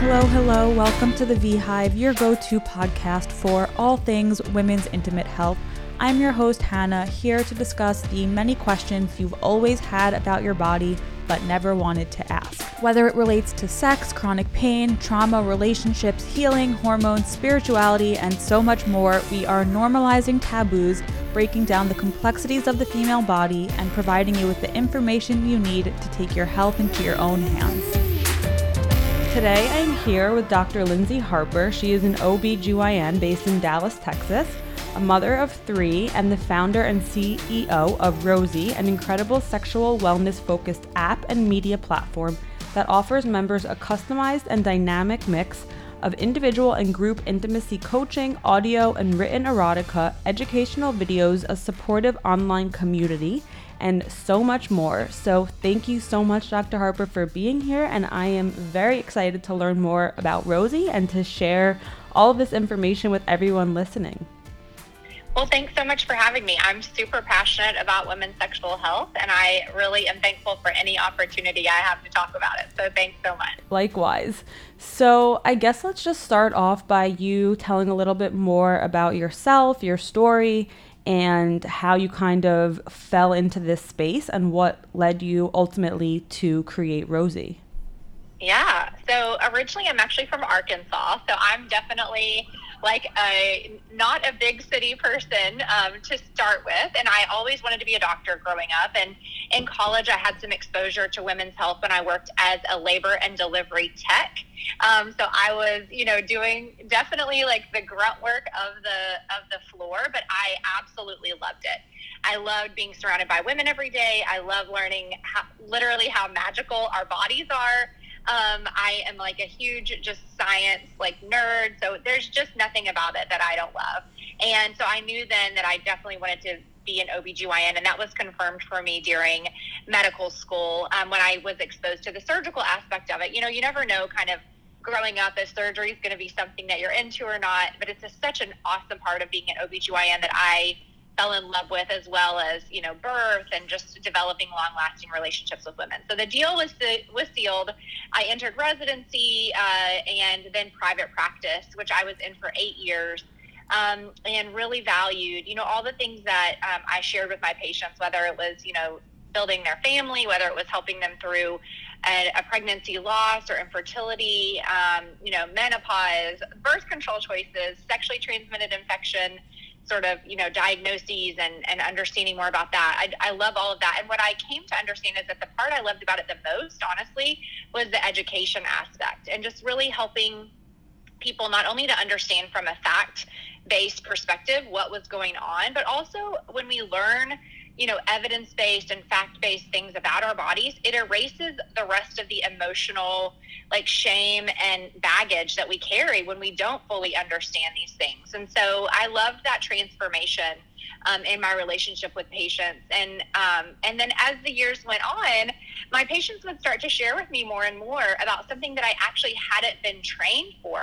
Hello, hello. Welcome to the V Hive, your go to podcast for all things women's intimate health. I'm your host, Hannah, here to discuss the many questions you've always had about your body but never wanted to ask. Whether it relates to sex, chronic pain, trauma, relationships, healing, hormones, spirituality, and so much more, we are normalizing taboos, breaking down the complexities of the female body, and providing you with the information you need to take your health into your own hands. Today I am here with Dr. Lyndsey Harper. She is an OB/GYN based in Dallas, Texas, a mother of three, and the founder and CEO of Rosy, an incredible sexual wellness focused app and media platform that offers members a customized and dynamic mix of individual and group intimacy coaching, audio and written erotica, educational videos, a supportive online community, and so much more. So, thank you so much, Dr. Harper, for being here. And I am very excited to learn more about Rosy and to share all of this information with everyone listening. Well, thanks so much for having me. I'm super passionate about women's sexual health, and I really am thankful for any opportunity I have to talk about it. So, thanks so much. Likewise. So, I guess let's just start off by you telling a little bit more about yourself, your story, and how you kind of fell into this space and what led you ultimately to create Rosy. Yeah. So, originally, I'm actually from Arkansas. So, I'm definitely like a not a big city person um, to start with, and I always wanted to be a doctor growing up. And in college, I had some exposure to women's health when I worked as a labor and delivery tech. Um, so I was, you know, doing definitely like the grunt work of the of the floor, but I absolutely loved it. I loved being surrounded by women every day. I love learning how, literally how magical our bodies are. Um, I am like a huge just science like nerd, so there's just nothing about it that I don't love. And so I knew then that I definitely wanted to be an OB/GYN, and that was confirmed for me during medical school um, when I was exposed to the surgical aspect of it. You know, you never know kind of growing up if surgery is going to be something that you're into or not, but it's a, such an awesome part of being an OB/GYN that I fell in love with, as well as you know birth and just developing long lasting relationships with women. So the deal was was sealed. I entered residency uh, and then private practice, which I was in for eight years. Um, and really valued, you know, all the things that um, I shared with my patients, whether it was, you know, building their family, whether it was helping them through a, a pregnancy loss or infertility, um, you know, menopause, birth control choices, sexually transmitted infection, sort of you know diagnoses and, and understanding more about that. I, I love all of that. And what i came to understand is that the part i loved about it the most honestly was the education aspect and just really helping people not only to understand from a fact based perspective what was going on but also when we learn you know, evidence based and fact based things about our bodies, it erases the rest of the emotional, like shame and baggage that we carry when we don't fully understand these things. And so I loved that transformation um, in my relationship with patients. And um, and then as the years went on, my patients would start to share with me more and more about something that I actually hadn't been trained for,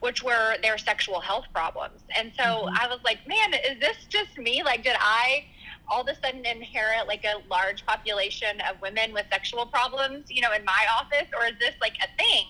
which were their sexual health problems. And so mm-hmm. I was like, man, is this just me? Like, did I? All of a sudden inherit like a large population of women with sexual problems, you know, in my office, or is this like a thing?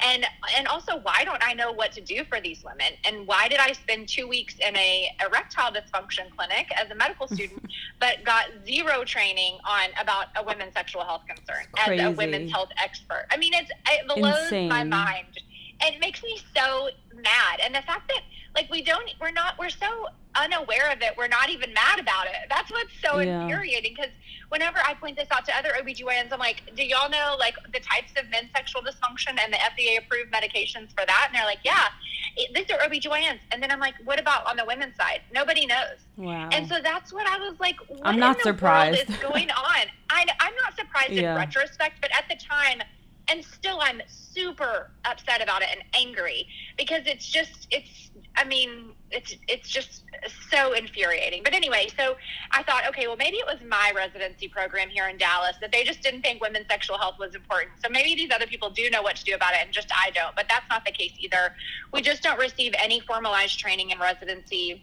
And and also, why don't I know what to do for these women? And why did I spend two weeks in a erectile dysfunction clinic as a medical student, but got zero training on about a women's sexual health concern as a women's health expert? I mean, it's it blows Insane. my mind. And it makes me so mad, and the fact that like we don't we're not we're so unaware of it we're not even mad about it. That's what's so yeah. infuriating because whenever i point this out to other obgyns i'm like do y'all know like the types of men's sexual dysfunction and the fda approved medications for that? And they're like yeah it, these are obgyns and then i'm like what about on the women's side? Nobody knows. Wow. And so that's what i was like what i'm not surprised. is going on? I, i'm not surprised yeah. in retrospect but at the time and still i'm super upset about it and angry because it's just it's i mean it's it's just so infuriating. But anyway so i thought okay well maybe it was my residency program here in dallas that they just didn't think women's sexual health was important. So maybe these other people do know what to do about it and just i don't. But that's not the case either. We just don't receive any formalized training in residency.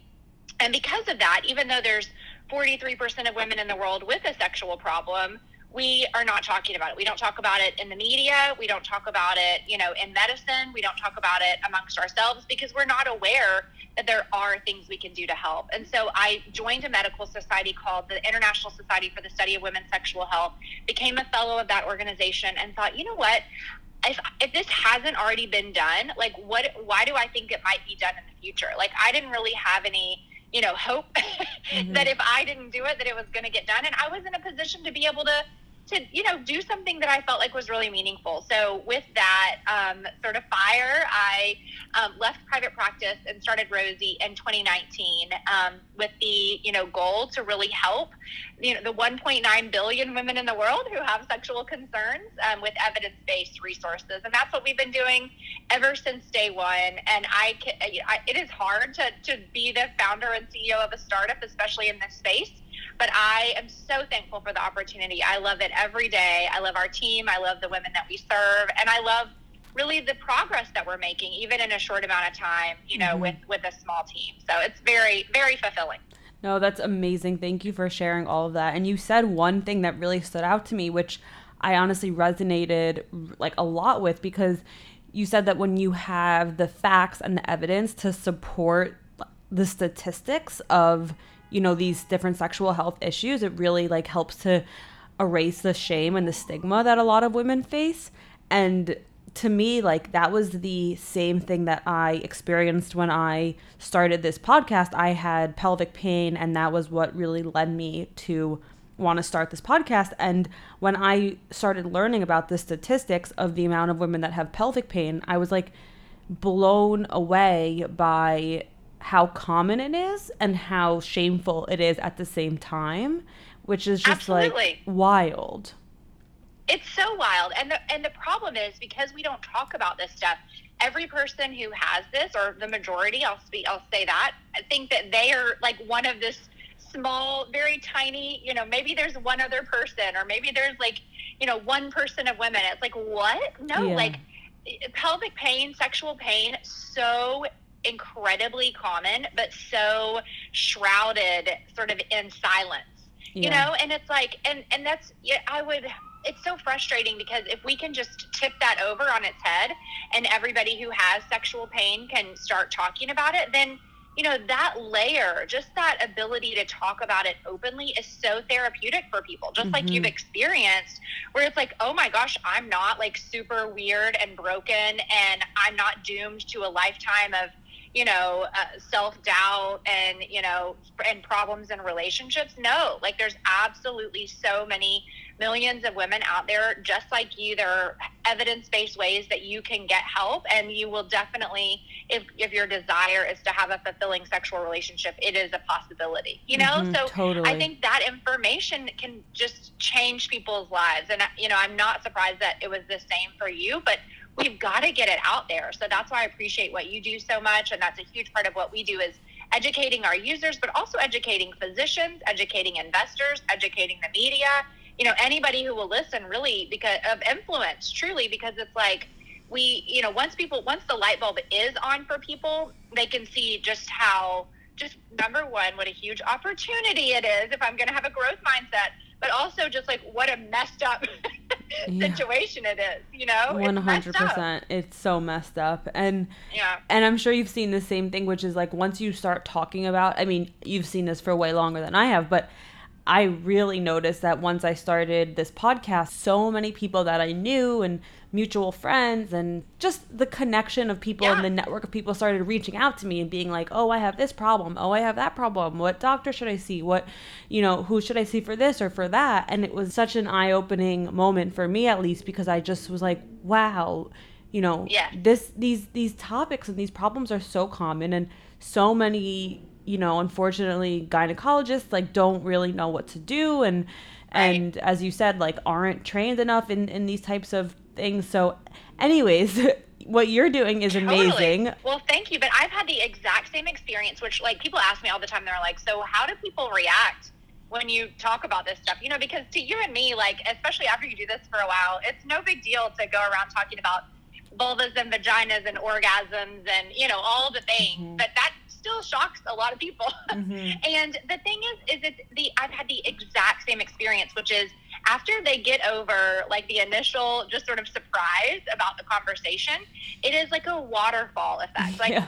And because of that even though there's 43% of women in the world with a sexual problem we are not talking about it. We don't talk about it in the media. We don't talk about it, you know, in medicine. We don't talk about it amongst ourselves because we're not aware that there are things we can do to help. And so I joined a medical society called the International Society for the Study of Women's Sexual Health, became a fellow of that organization, and thought, you know what? If, if this hasn't already been done, like what, why do I think it might be done in the future? Like I didn't really have any, you know, hope mm-hmm. that if I didn't do it, that it was going to get done. And I was in a position to be able to to you know do something that I felt like was really meaningful. So with that um, sort of fire, I um, left private practice and started Rosy in 2019 um, with the you know goal to really help you know the 1.9 billion women in the world who have sexual concerns um, with evidence-based resources, and that's what we've been doing ever since day one. And I, I it is hard to to be the founder and CEO of a startup, especially in this space but I am so thankful for the opportunity. I love it every day. I love our team. I love the women that we serve, and I love really the progress that we're making, even in a short amount of time. You know, mm-hmm. with with a small team. So it's very very fulfilling. No, that's amazing. Thank you for sharing all of that. And you said one thing that really stood out to me, which I honestly resonated like a lot with because you said that when you have the facts and the evidence to support the statistics of you know these different sexual health issues it really like helps to erase the shame and the stigma that a lot of women face. And to me like that was the same thing that i experienced when i started this podcast. I had pelvic pain and that was what really led me to want to start this podcast. And when i started learning about the statistics of the amount of women that have pelvic pain i was like blown away by how common it is and how shameful it is at the same time, which is just Absolutely. like wild. It's so wild. And the and the problem is because we don't talk about this stuff, every person who has this or the majority, I'll speak I'll say that, I think that they are like one of this small, very tiny, you know, maybe there's one other person or maybe there's like, you know, one person of women. It's like, what? No, yeah. like eh, pelvic pain, sexual pain, so incredibly common, but so shrouded sort of in silence. Yeah. You know, and it's like, and and that's yeah, I would. It's so frustrating because if we can just tip that over on its head, and everybody who has sexual pain can start talking about it, then you know that layer just that ability to talk about it openly is so therapeutic for people just mm-hmm. like you've experienced where it's like oh my gosh i'm not like super weird and broken and i'm not doomed to a lifetime of you know, uh, self doubt and, you know, and problems in relationships. No, like there's absolutely so many millions of women out there just like you. There are evidence based ways that you can get help, and you will definitely, if, if your desire is to have a fulfilling sexual relationship, it is a possibility, you know? Mm-hmm, so totally. I think that information can just change people's lives. And, you know, I'm not surprised that it was the same for you, but we've got to get it out there. So that's why I appreciate what you do so much. And that's a huge part of what we do is educating our users, but also educating physicians, educating investors, educating the media, you know, anybody who will listen really because of influence, truly, because it's like, we, you know, once people, once the light bulb is on for people, they can see just how, just number one, what a huge opportunity it is if I'm going to have a growth mindset, but also just like what a messed up situation it is, you know? One hundred percent. It's so messed up. And yeah. And I'm sure you've seen the same thing, which is like once you start talking about I mean, you've seen this for way longer than I have, but I really noticed that once I started this podcast, so many people that I knew and mutual friends and just the connection of people yeah. and the network of people started reaching out to me and being like, "Oh, I have this problem. Oh, I have that problem. What doctor should I see? What, you know, who should I see for this or for that?" And it was such an eye-opening moment for me at least because I just was like, "Wow, you know, yeah. this these these topics and these problems are so common and so many you know, unfortunately, gynecologists like don't really know what to do, and right. and as you said, like aren't trained enough in in these types of things. So, anyways. what you're doing is totally. amazing. Well, thank you. But I've had the exact same experience, which like people ask me all the time. They're like, "So, how do people react when you talk about this stuff?" You know, because to you and me, like especially after you do this for a while, it's no big deal to go around talking about vulvas and vaginas and orgasms and you know all the things. Mm-hmm. But that still shocks a lot of people. Mm-hmm. and the thing is, is it's the I've had the exact same experience, which is after they get over like the initial just sort of surprise about the conversation, it is like a waterfall effect. Like yeah.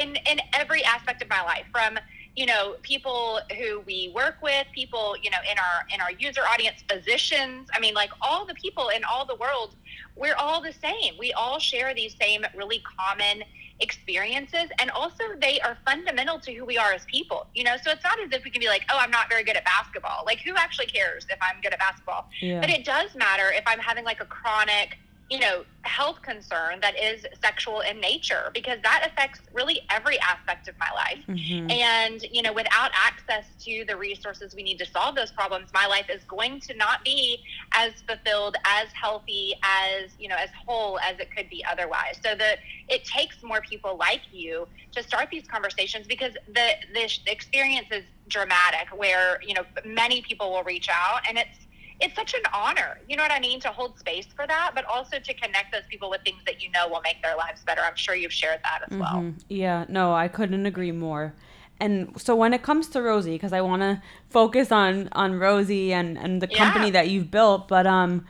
in in every aspect of my life, from you know people who we work with people you know in our in our user audience physicians i mean like all the people in all the world we're all the same we all share these same really common experiences and also they are fundamental to who we are as people you know? So it's not as if we can be like oh i'm not very good at basketball. Like who actually cares if i'm good at basketball? Yeah. but it does matter if i'm having like a chronic you know, health concern that is sexual in nature because that affects really every aspect of my life. Mm-hmm. And, you know, without access to the resources we need to solve those problems, my life is going to not be as fulfilled, as healthy, as, you know, as whole as it could be otherwise. So that it takes more people like you to start these conversations because the the experience is dramatic where, you know, many people will reach out and it's it's such an honor, you know what I mean, to hold space for that, but also to connect those people with things that you know will make their lives better. I'm sure you've shared that as mm-hmm. well. Yeah, no, I couldn't agree more. And so when it comes to Rosy, because I want to focus on on Rosy and and the company yeah. that you've built, but um,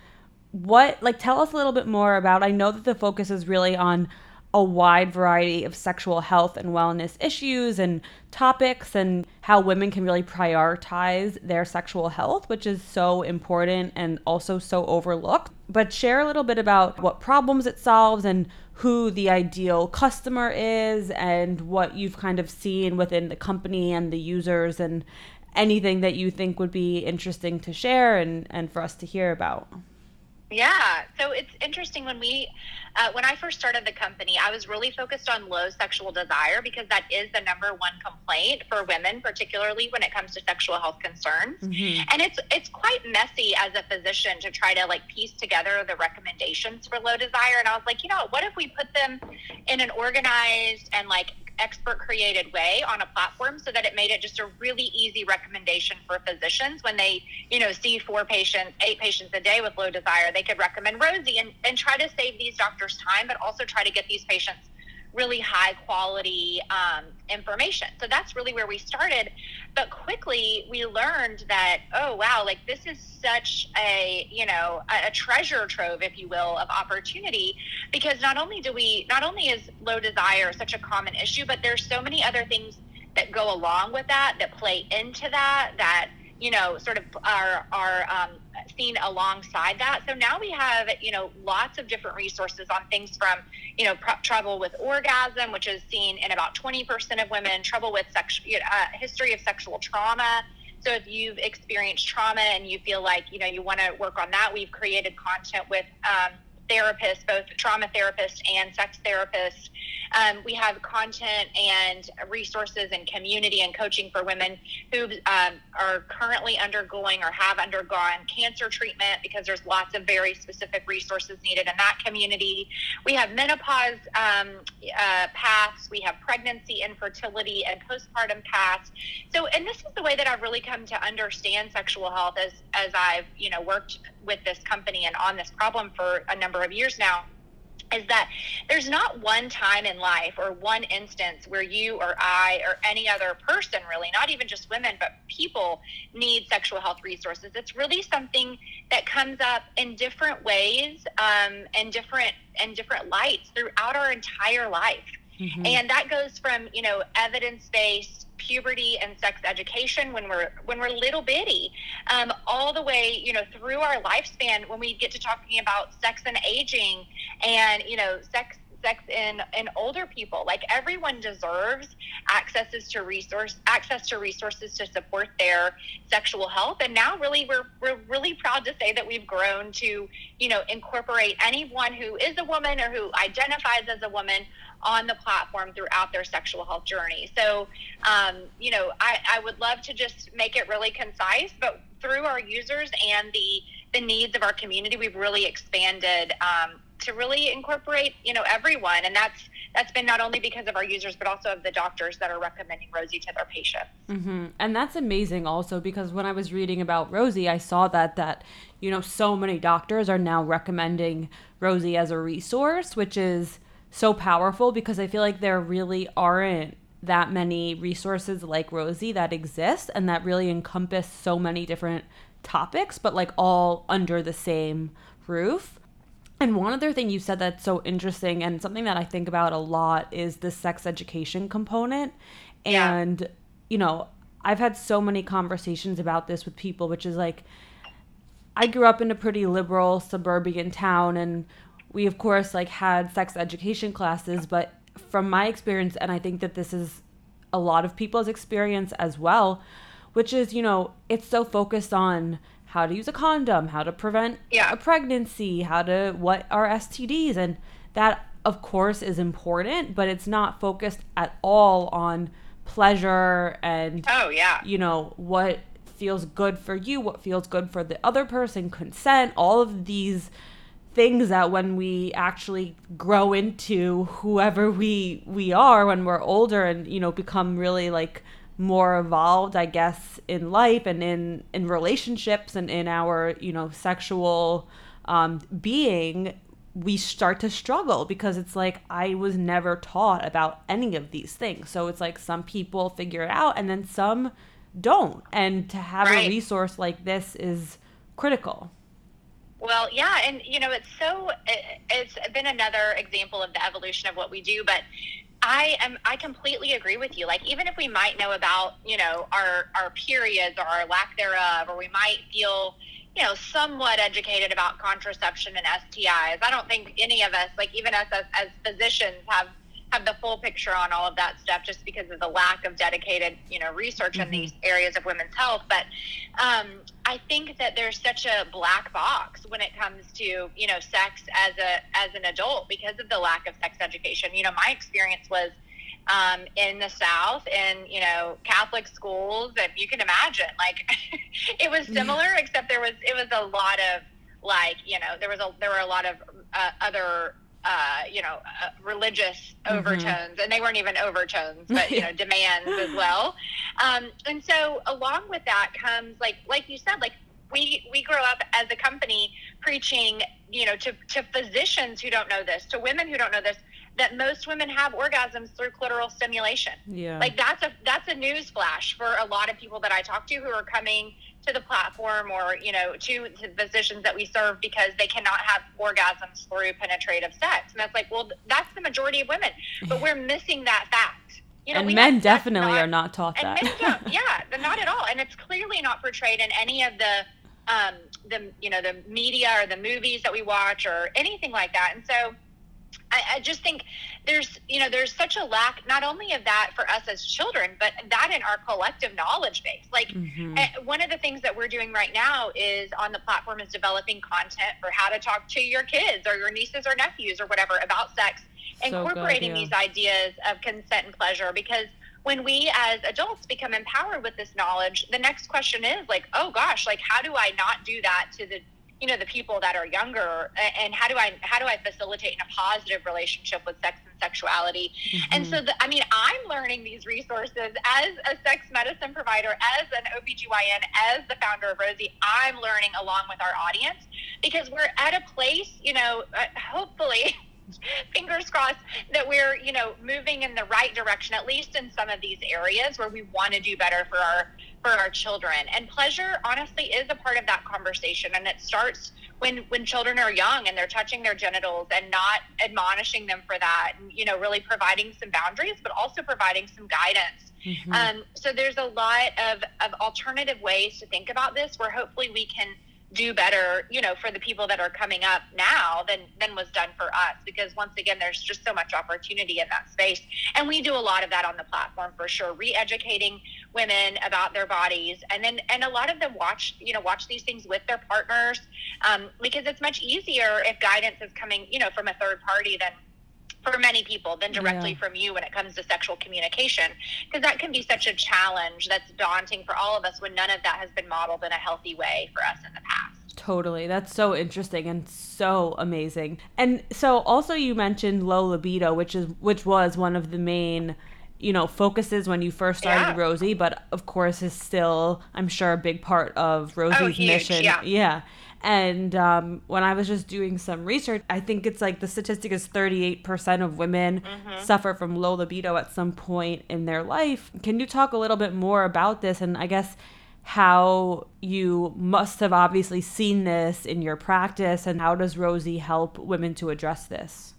what like tell us a little bit more about? I know that the focus is really on a wide variety of sexual health and wellness issues and topics and how women can really prioritize their sexual health, which is so important and also so overlooked. But share a little bit about what problems it solves and who the ideal customer is and what you've kind of seen within the company and the users and anything that you think would be interesting to share and, and for us to hear about. Yeah, so it's interesting when we, uh, when I first started the company, I was really focused on low sexual desire because that is the number one complaint for women, particularly when it comes to sexual health concerns. Mm-hmm. And it's it's quite messy as a physician to try to like piece together the recommendations for low desire. And I was like, you know, what if we put them in an organized and like expert created way on a platform so that it made it just a really easy recommendation for physicians when they, you know, see four patients, eight patients a day with low desire, they could recommend Rosy and, and try to save these doctors time, but also try to get these patients really high quality um, information. So that's really where we started. But quickly we learned that, oh, wow, like this is such a, you know, a, a treasure trove, if you will, of opportunity because not only do we, not only is low desire such a common issue, but there's so many other things that go along with that, that play into that, that, you know, sort of are, are um, seen alongside that. So now we have, you know, lots of different resources on things from, you know, pr- trouble with orgasm, which is seen in about 20% of women, trouble with sexual, uh, history of sexual trauma. So if you've experienced trauma and you feel like, you know, you want to work on that, we've created content with um, therapists, both trauma therapists and sex therapists. Um, we have content and resources and community and coaching for women who um, are currently undergoing or have undergone cancer treatment because there's lots of very specific resources needed in that community. We have menopause um, uh, paths, we have pregnancy, infertility, and postpartum paths. So, and this is the way that I've really come to understand sexual health as as I've you know worked with this company and on this problem for a number of years now is that there's not one time in life or one instance where you or I or any other person really, not even just women, but people need sexual health resources. It's really something that comes up in different ways um, and different and different lights throughout our entire life. Mm-hmm. And that goes from, you know, evidence-based puberty and sex education when we're when we're little bitty um, all the way you know through our lifespan when we get to talking about sex and aging and you know sex sex in in older people like everyone deserves accesses to resource access to resources to support their sexual health and now really we're we're really proud to say that we've grown to you know incorporate anyone who is a woman or who identifies as a woman on the platform throughout their sexual health journey. So, um, you know, I, I would love to just make it really concise, but through our users and the the needs of our community, we've really expanded um, to really incorporate, you know, everyone, and that's that's been not only because of our users, but also of the doctors that are recommending Rosy to their patients. Mm-hmm. And that's amazing, also because when I was reading about Rosy, I saw that that you know so many doctors are now recommending Rosy as a resource, which is so powerful because I feel like there really aren't that many resources like Rosy that exist and that really encompass so many different topics, but like all under the same roof. And one other thing you said that's so interesting and something that I think about a lot is the sex education component. Yeah. And, you know, I've had so many conversations about this with people, which is like, I grew up in a pretty liberal suburban town and we of course like had sex education classes, but from my experience and I think that this is a lot of people's experience as well, which is, you know, it's so focused on how to use a condom, how to prevent Yeah. a pregnancy, how to what are STDs and that of course is important, but it's not focused at all on pleasure and Oh yeah. you know what feels good for you what feels good for the other person consent all of these things that when we actually grow into whoever we we are when we're older and you know become really like more evolved i guess in life and in in relationships and in our you know sexual um being we start to struggle because it's like I was never taught about any of these things. So it's like some people figure it out and then some don't. And to have Right. a resource like this is critical. Well, yeah, and you know, it's so it, it's been another example of the evolution of what we do, but I am I completely agree with you. Like even if we might know about, you know, our our periods or our lack thereof or we might feel you know, somewhat educated about contraception and STIs. I don't think any of us, like even us as, as physicians, have have the full picture on all of that stuff just because of the lack of dedicated, you know, research in Mhm. these areas of women's health. But um, I think that there's such a black box when it comes to, you know, sex as a as an adult because of the lack of sex education. You know, my experience was um, in the South in, you know, Catholic schools that you can imagine. Like it was similar, except there was it was a lot of like, you know, there was a there were a lot of uh, other uh, you know, uh, religious Mhm. overtones, and they weren't even overtones, but you know, demands as well. Um, and so, along with that comes like, like you said, like we we grow up as a company preaching, you know, to to physicians who don't know this, to women who don't know this, that most women have orgasms through clitoral stimulation Yeah. like that's a that's a news flash for a lot of people that I talk to who are coming to the platform or you know to, to the physicians that we serve because they cannot have orgasms through penetrative sex. And that's like well that's the majority of women but we're missing that fact. You know and men definitely not- are not taught and that. yeah not at all. And it's clearly not portrayed in any of the um the you know the media or the movies that we watch or anything like that. And so I, I just think there's you know there's such a lack not only of that for us as children but that in our collective knowledge base like Mhm. uh, one of the things that we're doing right now is on the platform is developing content for how to talk to your kids or your nieces or nephews or whatever about sex So good, incorporating yeah. these ideas of consent and pleasure because when we as adults become empowered with this knowledge the next question is like oh gosh like how do i not do that to the you know the people that are younger and how do i how do i facilitate in a positive relationship with sex and sexuality and Mhm. so, the, I mean, I'm learning these resources as a sex medicine provider, as an OBGYN, as the founder of Rosy. I'm learning along with our audience because we're at a place, you know, uh, hopefully, fingers crossed, that we're, you know, moving in the right direction, at least in some of these areas where we want to do better for our for our children. And pleasure, honestly, is a part of that conversation. And it starts when when children are young and they're touching their genitals and not admonishing them for that and you know really providing some boundaries but also providing some guidance Mhm. um, so there's a lot of, of alternative ways to think about this where hopefully we can do better you know for the people that are coming up now than than was done for us because once again there's just so much opportunity in that space. And we do a lot of that on the platform for sure re-educating women about their bodies and then and a lot of them watch you know watch these things with their partners um, because it's much easier if guidance is coming you know from a third party than for many people than directly Yeah. from you when it comes to sexual communication because that can be such a challenge that's daunting for all of us when none of that has been modeled in a healthy way for us in the past Totally. That's so interesting and so amazing. And so also you mentioned low libido, which is which was one of the main, you know, focuses when you first started Yeah. Rosy, but of course is still I'm sure a big part of Rosy's Oh, huge, mission. yeah. And um, when I was just doing some research, I think it's like the statistic is 38% of women Mm-hmm. suffer from low libido at some point in their life. Can you talk a little bit more about this and I guess how you must have obviously seen this in your practice and how does Rosy help women to address this?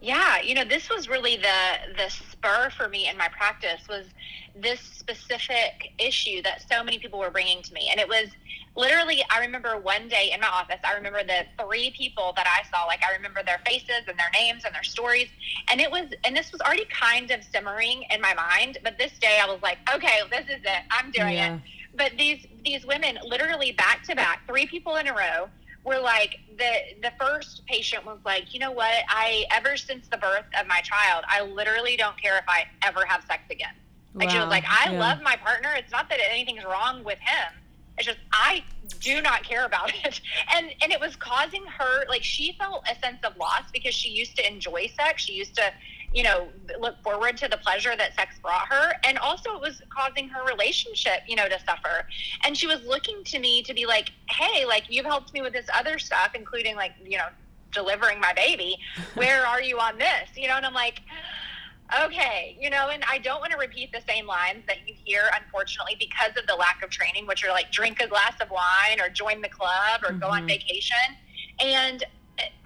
Yeah, you know, this was really the the spur for me in my practice was this specific issue that so many people were bringing to me. And it was literally I remember one day in my office, I remember the three people that I saw, like I remember their faces and their names and their stories. And it was and this was already kind of simmering in my mind, but this day I was like, okay, this is it. I'm doing yeah. it. But these these women literally back to back, three people in a row were like the the first patient was like, you know what? I ever since the birth of my child, I literally don't care if I ever have sex again. Like wow. she was like, I yeah. love my partner. It's not that anything's wrong with him. It's just I do not care about it. And and it was causing her like she felt a sense of loss because she used to enjoy sex. She used to you know, look forward to the pleasure that sex brought her. And also, it was causing her relationship, you know, to suffer. And she was looking to me to be like, hey, like, you've helped me with this other stuff, including, like, you know, delivering my baby. Where are you on this? You know, and I'm like, okay, you know, and I don't want to repeat the same lines that you hear, unfortunately, because of the lack of training, which are like drink a glass of wine or join the club or mm-hmm. go on mm-hmm. vacation. And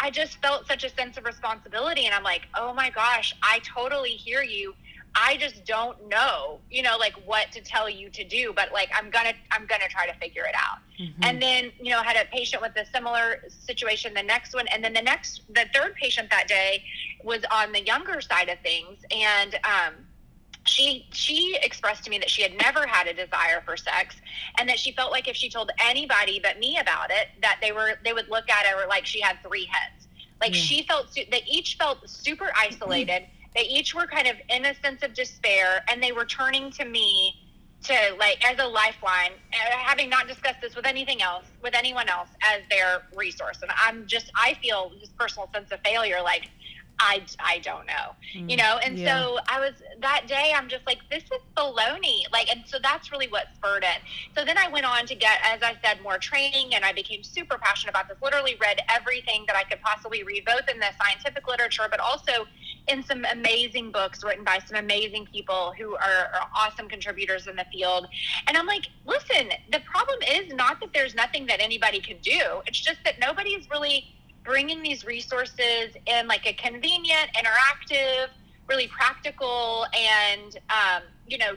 I just felt such a sense of responsibility. And I'm like, oh my gosh, I totally hear you. I just don't know, you know, like what to tell you to do, but like I'm gonna I'm gonna try to figure it out. Mm-hmm. And then, you know, had a patient with a similar situation, the next one, and then the next the third patient that day was on the younger side of things. And um she she expressed to me that she had never had a desire for sex and that she felt like if she told anybody but me about it that they were they would look at her like she had three heads like yeah. she felt they each felt super isolated they each were kind of in a sense of despair and they were turning to me to like as a lifeline uh, having not discussed this with anything else with anyone else as their resource. And i'm just i feel this personal sense of failure like I, I don't know, mm, you know? And yeah. so I was, that day, I'm just like, this is baloney. Like, and so that's really what spurred it. So then I went on to get, as I said, more training and I became super passionate about this, literally read everything that I could possibly read, both in the scientific literature, but also in some amazing books written by some amazing people who are, are awesome contributors in the field. And I'm like, listen, the problem is not that there's nothing that anybody could do. It's just that nobody's really bringing these resources in like a convenient, interactive, really practical, and um, you know,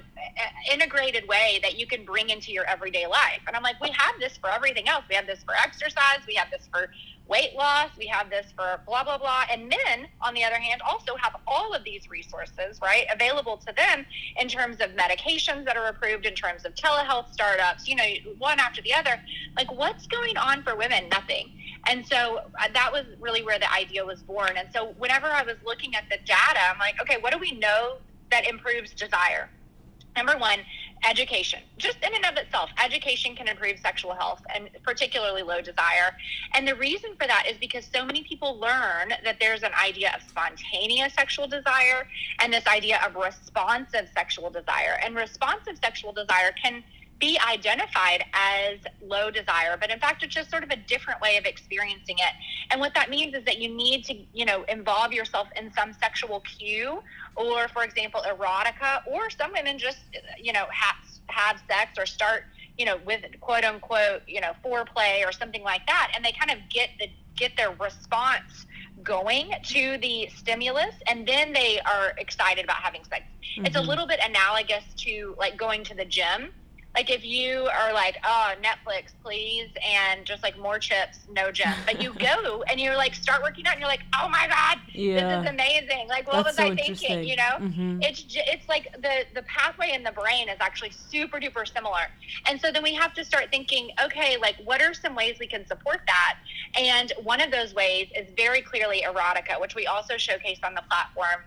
integrated way that you can bring into your everyday life. And I'm like, we have this for everything else. We have this for exercise. We have this for weight loss. We have this for blah, blah, blah. And men, on the other hand, also have all of these resources, right, available to them in terms of medications that are approved, in terms of telehealth startups, you know, one after the other. Like, what's going on for women? Nothing. And so uh, that was really where the idea was born. And so whenever I was looking at the data, I'm like, okay, what do we know that improves desire? Number one, education. Just in and of itself, education can improve sexual health and particularly low desire. And the reason for that is because so many people learn that there's an idea of spontaneous sexual desire and this idea of responsive sexual desire. And responsive sexual desire can be identified as low desire, but in fact, it's just sort of a different way of experiencing it. And what that means is that you need to, you know, involve yourself in some sexual cue, or for example, erotica, or some women just, you know, have have sex or start, you know, with quote unquote, you know, foreplay or something like that, and they kind of get the get their response going to the stimulus and then they are excited about having sex. Mm-hmm. It's a mm-hmm. little bit analogous to like going to the gym like if you are like, oh, Netflix, please, and just like more chips, no gym. But you go and you're like, start working out, and you're like, oh my god, yeah. this is amazing. Like, what That's was so I thinking? You know, mm-hmm. it's it's like the the pathway in the brain is actually super duper similar. And so then we have to start thinking, okay, like what are some ways we can support that? And one of those ways is very clearly erotica, which we also showcase on the platform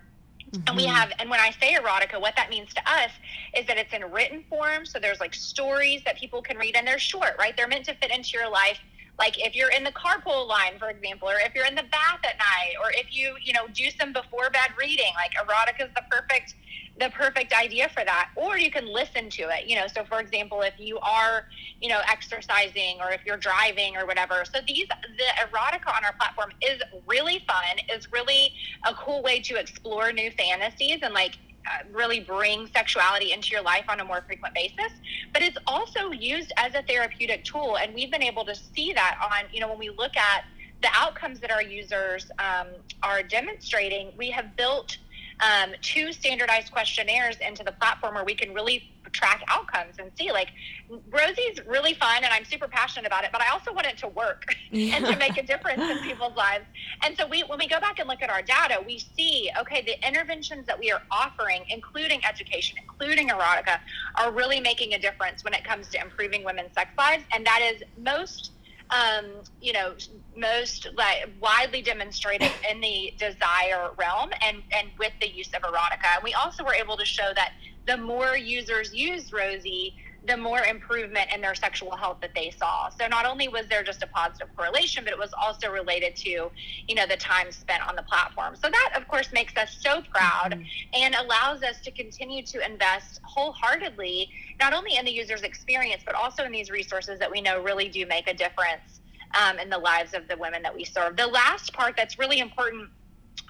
Mm-hmm. And we mm-hmm. have, and when I say erotica, what that means to us is that it's in written form. So there's like stories that people can read, and they're short, right? They're meant to fit into your life. Like if you're in the carpool line, for example, or if you're in the bath at night, or if you, you know, do some before bed reading, like erotica is the perfect the perfect idea for that. Or you can listen to it you know. So for example if you are you know exercising or if you're driving or whatever. So these the erotica on our platform is really fun. Is really a cool way to explore new fantasies and like really bring sexuality into your life on a more frequent basis, but it's also used as a therapeutic tool. And we've been able to see that on, you know, when we look at the outcomes that our users um, are demonstrating, we have built um, two standardized questionnaires into the platform where we can really track outcomes and see like Rosy's really fun and I'm super passionate about it, but I also want it to work yeah. and to make a difference in people's lives. And so we when we go back and look at our data, we see okay, the interventions that we are offering, including education, including erotica, are really making a difference when it comes to improving women's sex lives. And that is most um, you know, most like widely demonstrated in the desire realm and, and with the use of erotica. And we also were able to show that the more users use Rosy, the more improvement in their sexual health that they saw. So not only was there just a positive correlation, but it was also related to, you know, the time spent on the platform. So that of course makes us so proud mm-hmm. and allows us to continue to invest wholeheartedly not only in the user's experience, but also in these resources that we know really do make a difference um, in the lives of the women that we serve. The last part that's really important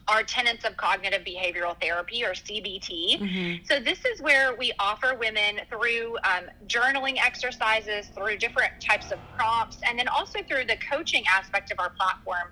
are tenets of cognitive behavioral therapy or CBT. Mm-hmm. So, this is where we offer women through um, journaling exercises, through different types of prompts, and then also through the coaching aspect of our platform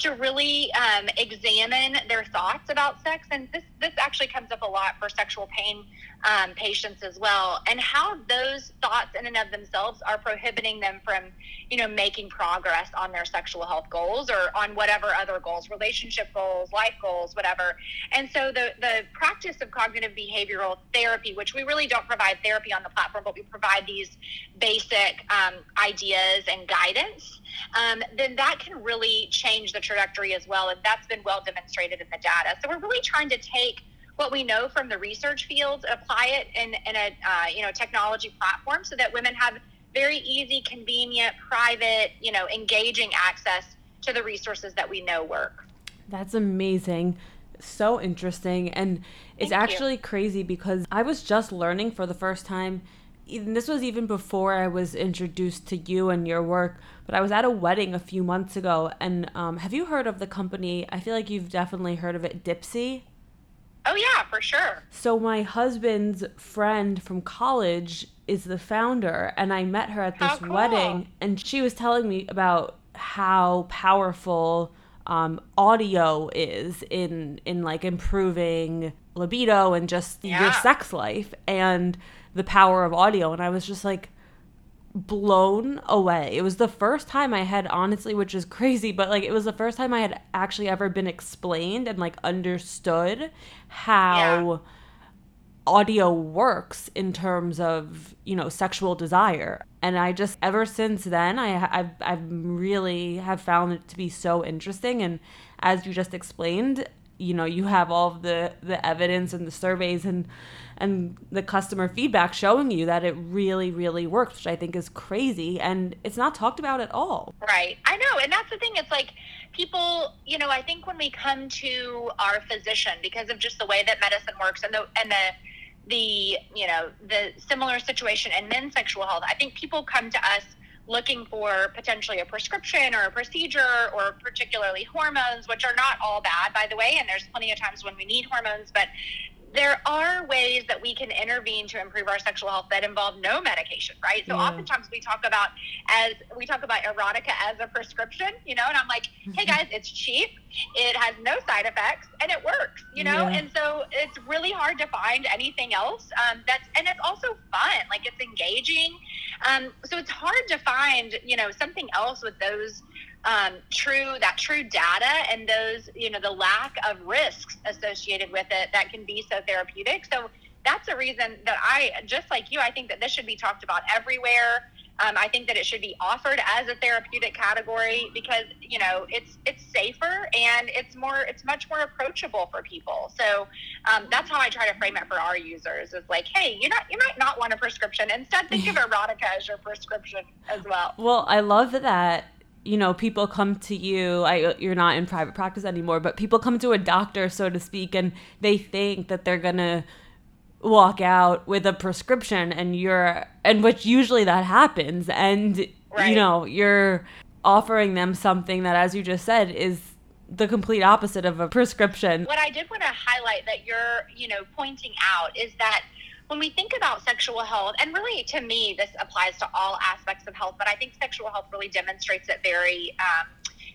to really um, examine their thoughts about sex. And this, this actually comes up a lot for sexual pain um, patients as well, and how those thoughts in and of themselves are prohibiting them from, you know, making progress on their sexual health goals or on whatever other goals, relationship goals, life goals, whatever. And so the the practice of cognitive behavioral therapy, which we really don't provide therapy on the platform, but we provide these basic um, ideas and guidance. Um, then that can really change the trajectory as well, and that's been well demonstrated in the data. So we're really trying to take what we know from the research field, apply it in, in a uh, you know technology platform so that women have very easy, convenient, private, you know, engaging access to the resources that we know work. That's amazing. So interesting. And it's Thank actually you. crazy because I was just learning for the first time. This was even before I was introduced to you and your work, but I was at a wedding a few months ago. And um, have you heard of the company? I feel like you've definitely heard of it, Dipsea. Oh yeah, for sure. So my husband's friend from college is the founder and I met her at this cool. wedding and she was telling me about how powerful um, audio is in in like improving libido and just yeah. your sex life and the power of audio and I was just like blown away. It was the first time I had honestly, which is crazy, but like it was the first time I had actually ever been explained and like understood how yeah. audio works in terms of, you know, sexual desire. And I just ever since then I I've I've really have found it to be so interesting and as you just explained, you know, you have all the the evidence and the surveys and and the customer feedback showing you that it really really works which i think is crazy and it's not talked about at all. Right. I know and that's the thing it's like people you know i think when we come to our physician because of just the way that medicine works and the and the the you know the similar situation in men's sexual health i think people come to us looking for potentially a prescription or a procedure or particularly hormones which are not all bad by the way and there's plenty of times when we need hormones but there are ways that we can intervene to improve our sexual health that involve no medication, right? So yeah. oftentimes we talk about as we talk about erotica as a prescription, you know, and I'm like, hey guys, it's cheap, it has no side effects, and it works, you know. Yeah. And so it's really hard to find anything else um, that's and it's also fun, like it's engaging. Um, so it's hard to find, you know, something else with those um, true that true data and those you know the lack of risks associated with it that can be so therapeutic so that's a reason that i just like you i think that this should be talked about everywhere um, I think that it should be offered as a therapeutic category because you know it's it's safer and it's more it's much more approachable for people. So um, that's how I try to frame it for our users. Is like, hey, you not you might not want a prescription. Instead, think of erotica as your prescription as well. Well, I love that you know people come to you I, you're not in private practice anymore but people come to a doctor so to speak and they think that they're gonna walk out with a prescription and you're and which usually that happens and right. you know you're offering them something that as you just said is the complete opposite of a prescription. What I did want to highlight that you're, you know, pointing out is that when we think about sexual health, and really to me, this applies to all aspects of health, but I think sexual health really demonstrates it very, um,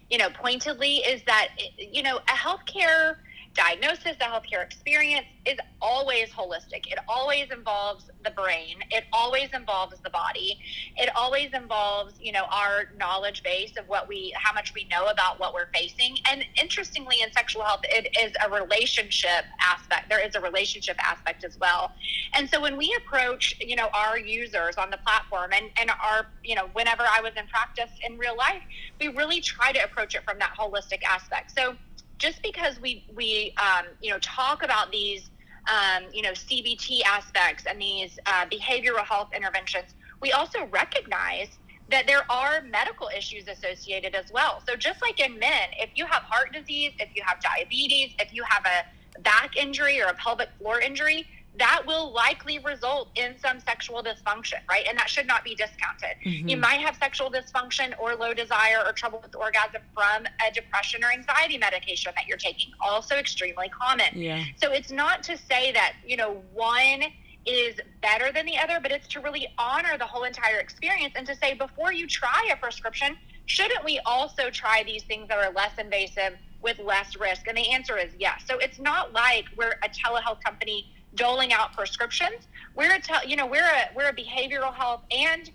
you know, pointedly, is that, you know, a healthcare diagnosis, the healthcare experience is always holistic. It always involves the brain. It always involves the body. It always involves, you know, our knowledge base of what we, how much we know about what we're facing. And interestingly, in sexual health, it is a relationship aspect. There is a relationship aspect as well. And so when we approach, you know, our users on the platform and, and our, you know, whenever I was in practice in real life, we really try to approach it from that holistic aspect. So, just because we we um, you know talk about these um, you know CBT aspects and these uh, behavioral health interventions, we also recognize that there are medical issues associated as well. So just like in men, if you have heart disease, if you have diabetes, if you have a back injury or a pelvic floor injury, that will likely result in some sexual dysfunction, right? And that should not be discounted. Mm-hmm. You might have sexual dysfunction or low desire or trouble with orgasm from a depression or anxiety medication that you're taking, also extremely common. Yeah. So it's not to say that, you know, one is better than the other, but it's to really honor the whole entire experience and to say before you try a prescription, shouldn't we also try these things that are less invasive with less risk? And the answer is yes. So it's not like we're a telehealth company doling out prescriptions. We're a te- you know we're a we're a behavioral health and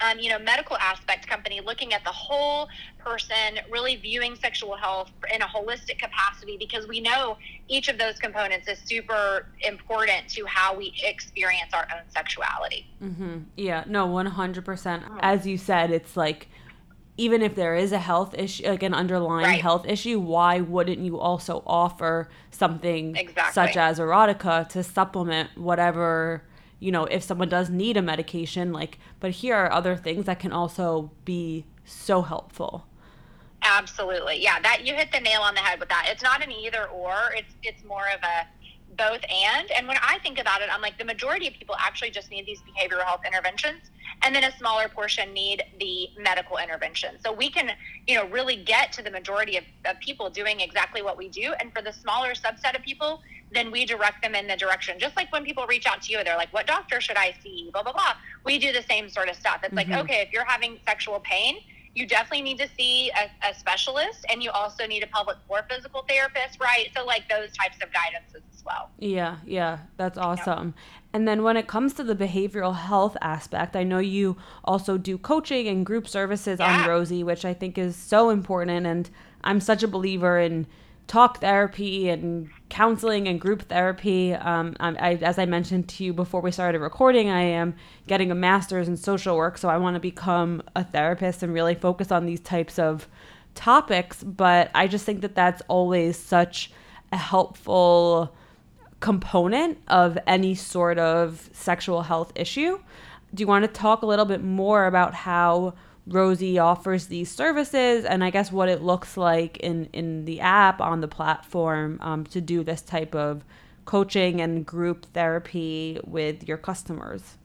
um, you know medical aspect company looking at the whole person, really viewing sexual health in a holistic capacity because we know each of those components is super important to how we experience our own sexuality. Mm-hmm. Yeah, no, one hundred percent. As you said, it's like even if there is a health issue, like an underlying right. health issue, why wouldn't you also offer something exactly. such as erotica to supplement whatever, you know, if someone does need a medication, like, but here are other things that can also be so helpful. Absolutely. Yeah, that you hit the nail on the head with that. It's not an either or, it's it's more of a both and. And when I think about it, I'm like the majority of people actually just need these behavioral health interventions, and then a smaller portion need the medical intervention. So we can, you know, really get to the majority of, of people doing exactly what we do. And for the smaller subset of people, then we direct them in the direction. Just like when people reach out to you, they're like, "What doctor should I see?" Blah blah blah. We do the same sort of stuff. It's mm-hmm. like, okay, if you're having sexual pain you definitely need to see a, a, specialist and you also need a pelvic floor physical therapist, right? So, like those types of guidances as well. Yeah, yeah, that's awesome. And then when it comes to the behavioral health aspect, I know you also do coaching and group services yeah. on Rosy, which I think is so important. And I'm such a believer in talk therapy and counseling and group therapy. Um, I, as I mentioned to you before we started recording, I am getting a master's in social work, so I want to become a therapist and really focus on these types of topics. But I just think that that's always such a helpful component of any sort of sexual health issue. Do you want to talk a little bit more about how? Rosy offers these services and I guess what it looks like in, in the app on the platform um, to do this type of coaching and group therapy with your customers.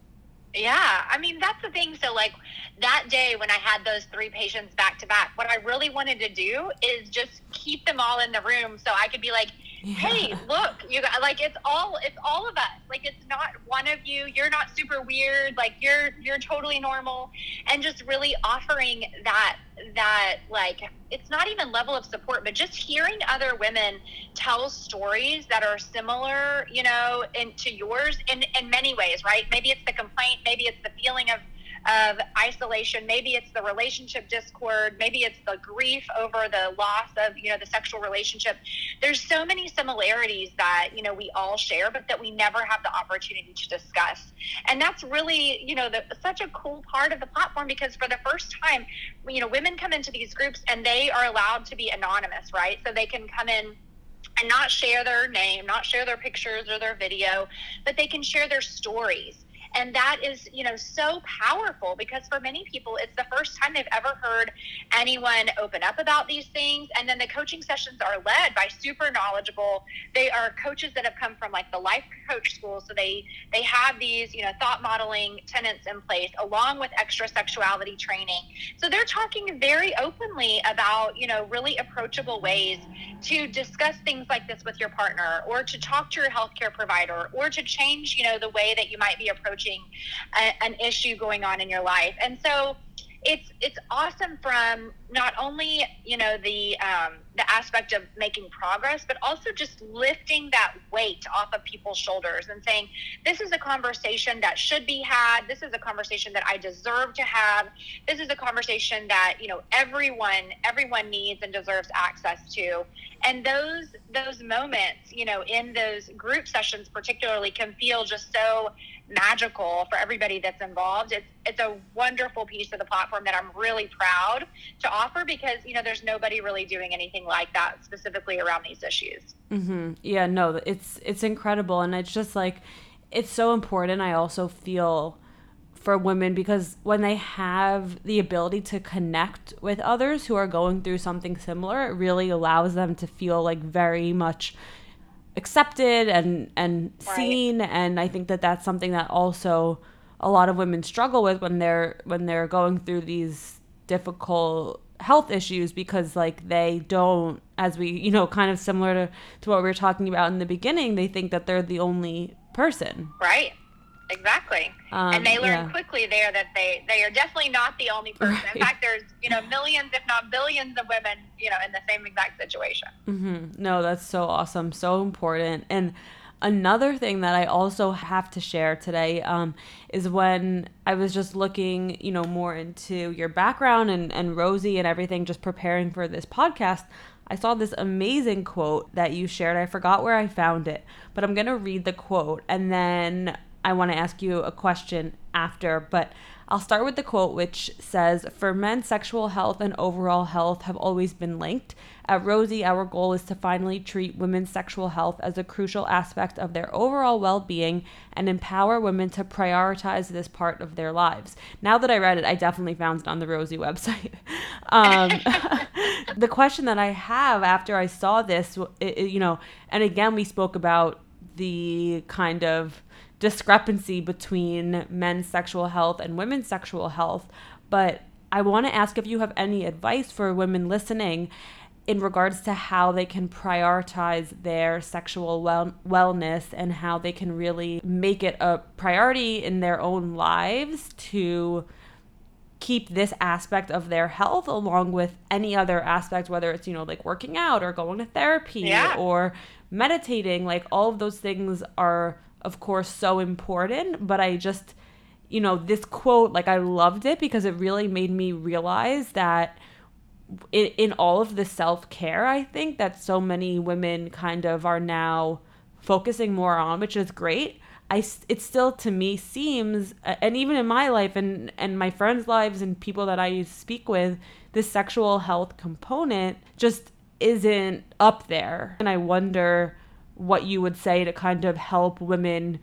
Yeah, I mean that's the thing. So like that day when I had those three patients back to back, what I really wanted to do is just keep them all in the room so I could be like. Hey, look, you got like it's all it's all of us. Like it's not one of you. You're not super weird. Like you're you're totally normal, and just really offering that that like it's not even level of support, but just hearing other women tell stories that are similar, you know, in, to yours in in many ways, right? Maybe it's the complaint, maybe it's the feeling of of isolation. Maybe it's the relationship discord. Maybe it's the grief over the loss of, you know, the sexual relationship. There's so many similarities that, you know, we all share, but that we never have the opportunity to discuss. And that's really, you know, the, such a cool part of the platform because for the first time, you know, women come into these groups and they are allowed to be anonymous, right? So they can come in and not share their name, not share their pictures or their video, but they can share their stories And that is, you know, so powerful because for many people, it's the first time they've ever heard anyone open up about these things. And then the coaching sessions are led by super knowledgeable. They are coaches that have come from like the life coach school. So they, they have these, you know, thought modeling tenets in place along with extra sexuality training. So they're talking very openly about, you know, really approachable ways to discuss things like this with your partner or to talk to your healthcare provider or to change, you know, the way that you might be approaching a, an issue going on in your life. And so it's it's awesome from not only you know the um, the aspect of making progress, but also just lifting that weight off of people's shoulders and saying this is a conversation that should be had. This is a conversation that I deserve to have. This is a conversation that you know everyone everyone needs and deserves access to. And those those moments, you know, in those group sessions particularly, can feel just so magical for everybody that's involved. It's it's a wonderful piece of the platform that I'm really proud to offer because you know there's nobody really doing anything like that specifically around these issues. Mm-hmm. Yeah, no, it's it's incredible, and it's just like it's so important. I also feel for women because when they have the ability to connect with others who are going through something similar, it really allows them to feel like very much accepted and and right. seen and i think that that's something that also a lot of women struggle with when they're when they're going through these difficult health issues because like they don't as we you know kind of similar to, to what we were talking about in the beginning they think that they're the only person right Exactly. Um, and they learn yeah. quickly there that they, they are definitely not the only person. Right. In fact, there's, you know, millions, if not billions of women, you know, in the same exact situation. Mm-hmm. No, that's so awesome. So important. And another thing that I also have to share today um, is when I was just looking, you know, more into your background and, and Rosy and everything, just preparing for this podcast. I saw this amazing quote that you shared. I forgot where I found it, but I'm going to read the quote and then I want to ask you a question after, but I'll start with the quote, which says For men, sexual health and overall health have always been linked. At Rosy, our goal is to finally treat women's sexual health as a crucial aspect of their overall well being and empower women to prioritize this part of their lives. Now that I read it, I definitely found it on the Rosy website. um, the question that I have after I saw this, it, it, you know, and again, we spoke about the kind of discrepancy between men's sexual health and women's sexual health. But I want to ask if you have any advice for women listening in regards to how they can prioritize their sexual well- wellness and how they can really make it a priority in their own lives to keep this aspect of their health along with any other aspect whether it's you know like working out or going to therapy yeah. or meditating like all of those things are of course, so important. But I just, you know, this quote, like, I loved it because it really made me realize that in, in all of the self care, I think that so many women kind of are now focusing more on, which is great. I, it still to me seems, and even in my life and, and my friends' lives and people that I speak with, this sexual health component just isn't up there. And I wonder what you would say to kind of help women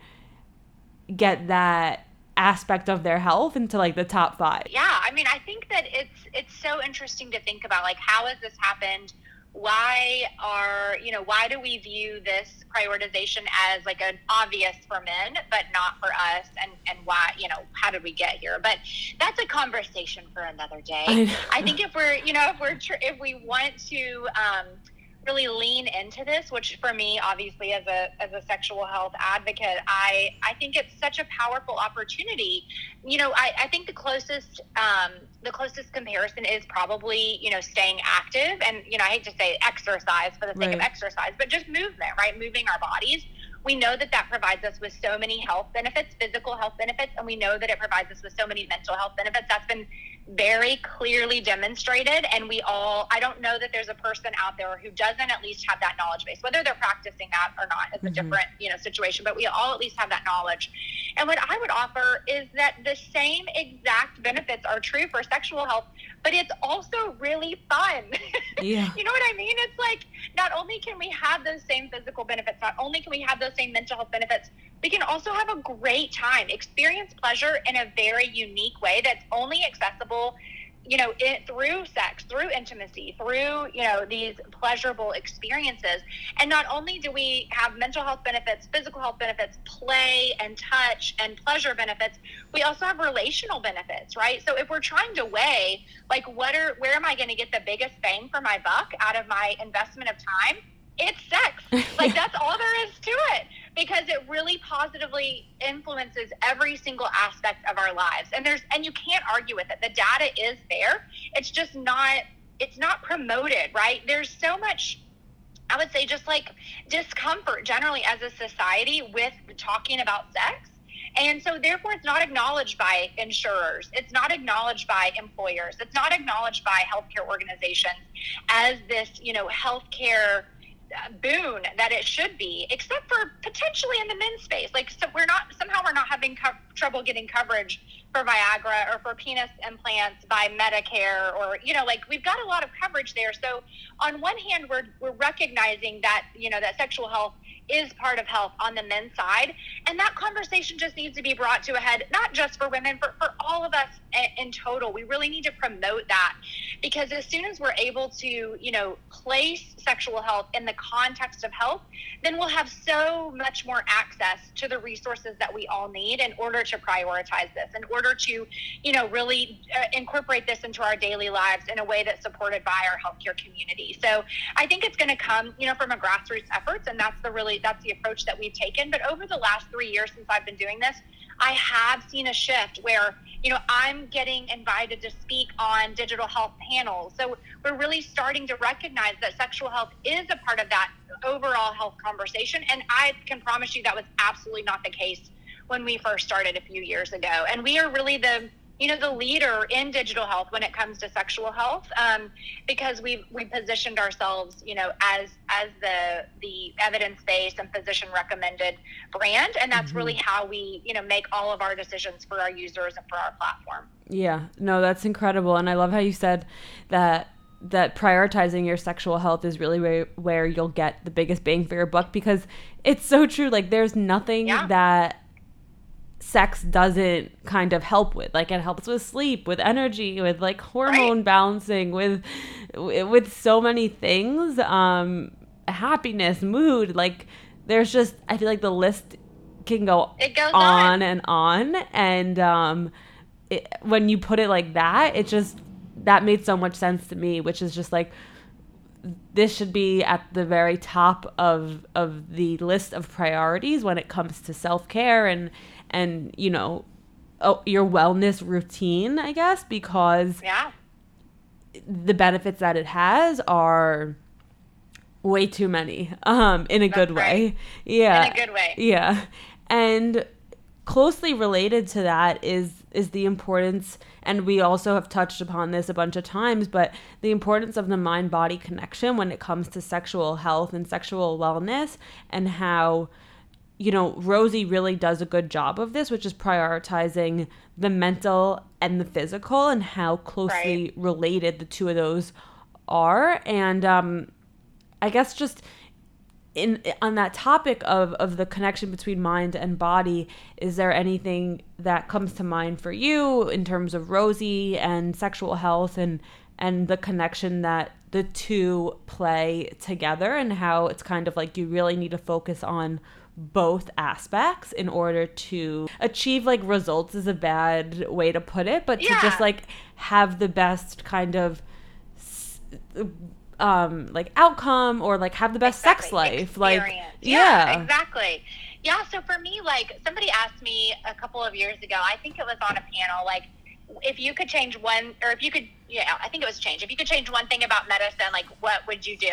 get that aspect of their health into like the top five. Yeah i mean i think that it's it's so interesting to think about like how has this happened? Why are you know why do we view this prioritization as like an obvious for men but not for us? And and why you know how did we get here? But that's a conversation for another day. I, I think if we're you know if we're tr- if we want to um really lean into this which for me obviously as a as a sexual health advocate i i think it's such a powerful opportunity. You know i, I think the closest um, the closest comparison is probably you know staying active and you know i hate to say exercise for the sake right. of exercise but just movement right? Moving our bodies. We know that that provides us with so many health benefits physical health benefits and we know that it provides us with so many mental health benefits. That's been very clearly demonstrated and we all i don't know that there's a person out there who doesn't at least have that knowledge base whether they're practicing that or not is a mm-hmm. different you know situation but we all at least have that knowledge and what i would offer is that the same exact benefits are true for sexual health but it's also really fun yeah. you know what i mean it's like not only can we have those same physical benefits not only can we have those same mental health benefits, we can also have a great time, experience pleasure in a very unique way that's only accessible you know, it, through sex, through intimacy, through, you know, these pleasurable experiences. And not only do we have mental health benefits, physical health benefits, play and touch and pleasure benefits, we also have relational benefits, right? So if we're trying to weigh, like, what are, where am I going to get the biggest bang for my buck out of my investment of time? It's sex. Like, that's all there is to it because it really positively influences every single aspect of our lives. And there's and you can't argue with it. The data is there. It's just not it's not promoted, right? There's so much I would say just like discomfort generally as a society with talking about sex. And so therefore it's not acknowledged by insurers. It's not acknowledged by employers. It's not acknowledged by healthcare organizations as this, you know, healthcare boon that it should be, except for potentially in the men's space. Like, so we're not somehow we're not having co- trouble getting coverage for Viagra or for penis implants by Medicare, or you know, like we've got a lot of coverage there. So on one hand, we're we're recognizing that you know that sexual health is part of health on the men's side. And that conversation just needs to be brought to a head, not just for women, but for all of us in total. We really need to promote that because as soon as we're able to, you know, place sexual health in the context of health, then we'll have so much more access to the resources that we all need in order to prioritize this, in order to, you know, really uh, incorporate this into our daily lives in a way that's supported by our healthcare community. So I think it's going to come, you know, from a grassroots efforts, and that's the really that's the approach that we've taken. But over the last three years since I've been doing this, I have seen a shift where, you know, I'm getting invited to speak on digital health panels. So we're really starting to recognize that sexual health is a part of that overall health conversation. And I can promise you that was absolutely not the case when we first started a few years ago. And we are really the you know, the leader in digital health when it comes to sexual health, um, because we we positioned ourselves, you know, as as the the evidence based and physician recommended brand, and that's mm-hmm. really how we, you know, make all of our decisions for our users and for our platform. Yeah, no, that's incredible, and I love how you said that that prioritizing your sexual health is really where, where you'll get the biggest bang for your buck because it's so true like there's nothing yeah. that sex doesn't kind of help with like it helps with sleep with energy with like hormone right. balancing with with so many things um happiness mood like there's just i feel like the list can go it goes on, on. and on and um it, when you put it like that it just that made so much sense to me which is just like this should be at the very top of of the list of priorities when it comes to self-care and and you know oh, your wellness routine i guess because yeah. the benefits that it has are way too many um in a That's good right. way yeah. In a good way. Yeah. And closely related to that is is the importance and we also have touched upon this a bunch of times but the importance of the mind body connection when it comes to sexual health and sexual wellness and how you know, Rosy really does a good job of this, which is prioritizing the mental and the physical and how closely right. related the two of those are. And um, I guess just in on that topic of of the connection between mind and body, is there anything that comes to mind for you in terms of Rosy and sexual health and and the connection that the two play together and how it's kind of like you really need to focus on both aspects in order to achieve like results is a bad way to put it but yeah. to just like have the best kind of um like outcome or like have the best exactly. sex life Experience. like yeah. yeah exactly yeah so for me like somebody asked me a couple of years ago i think it was on a panel like if you could change one or if you could yeah i think it was change if you could change one thing about medicine like what would you do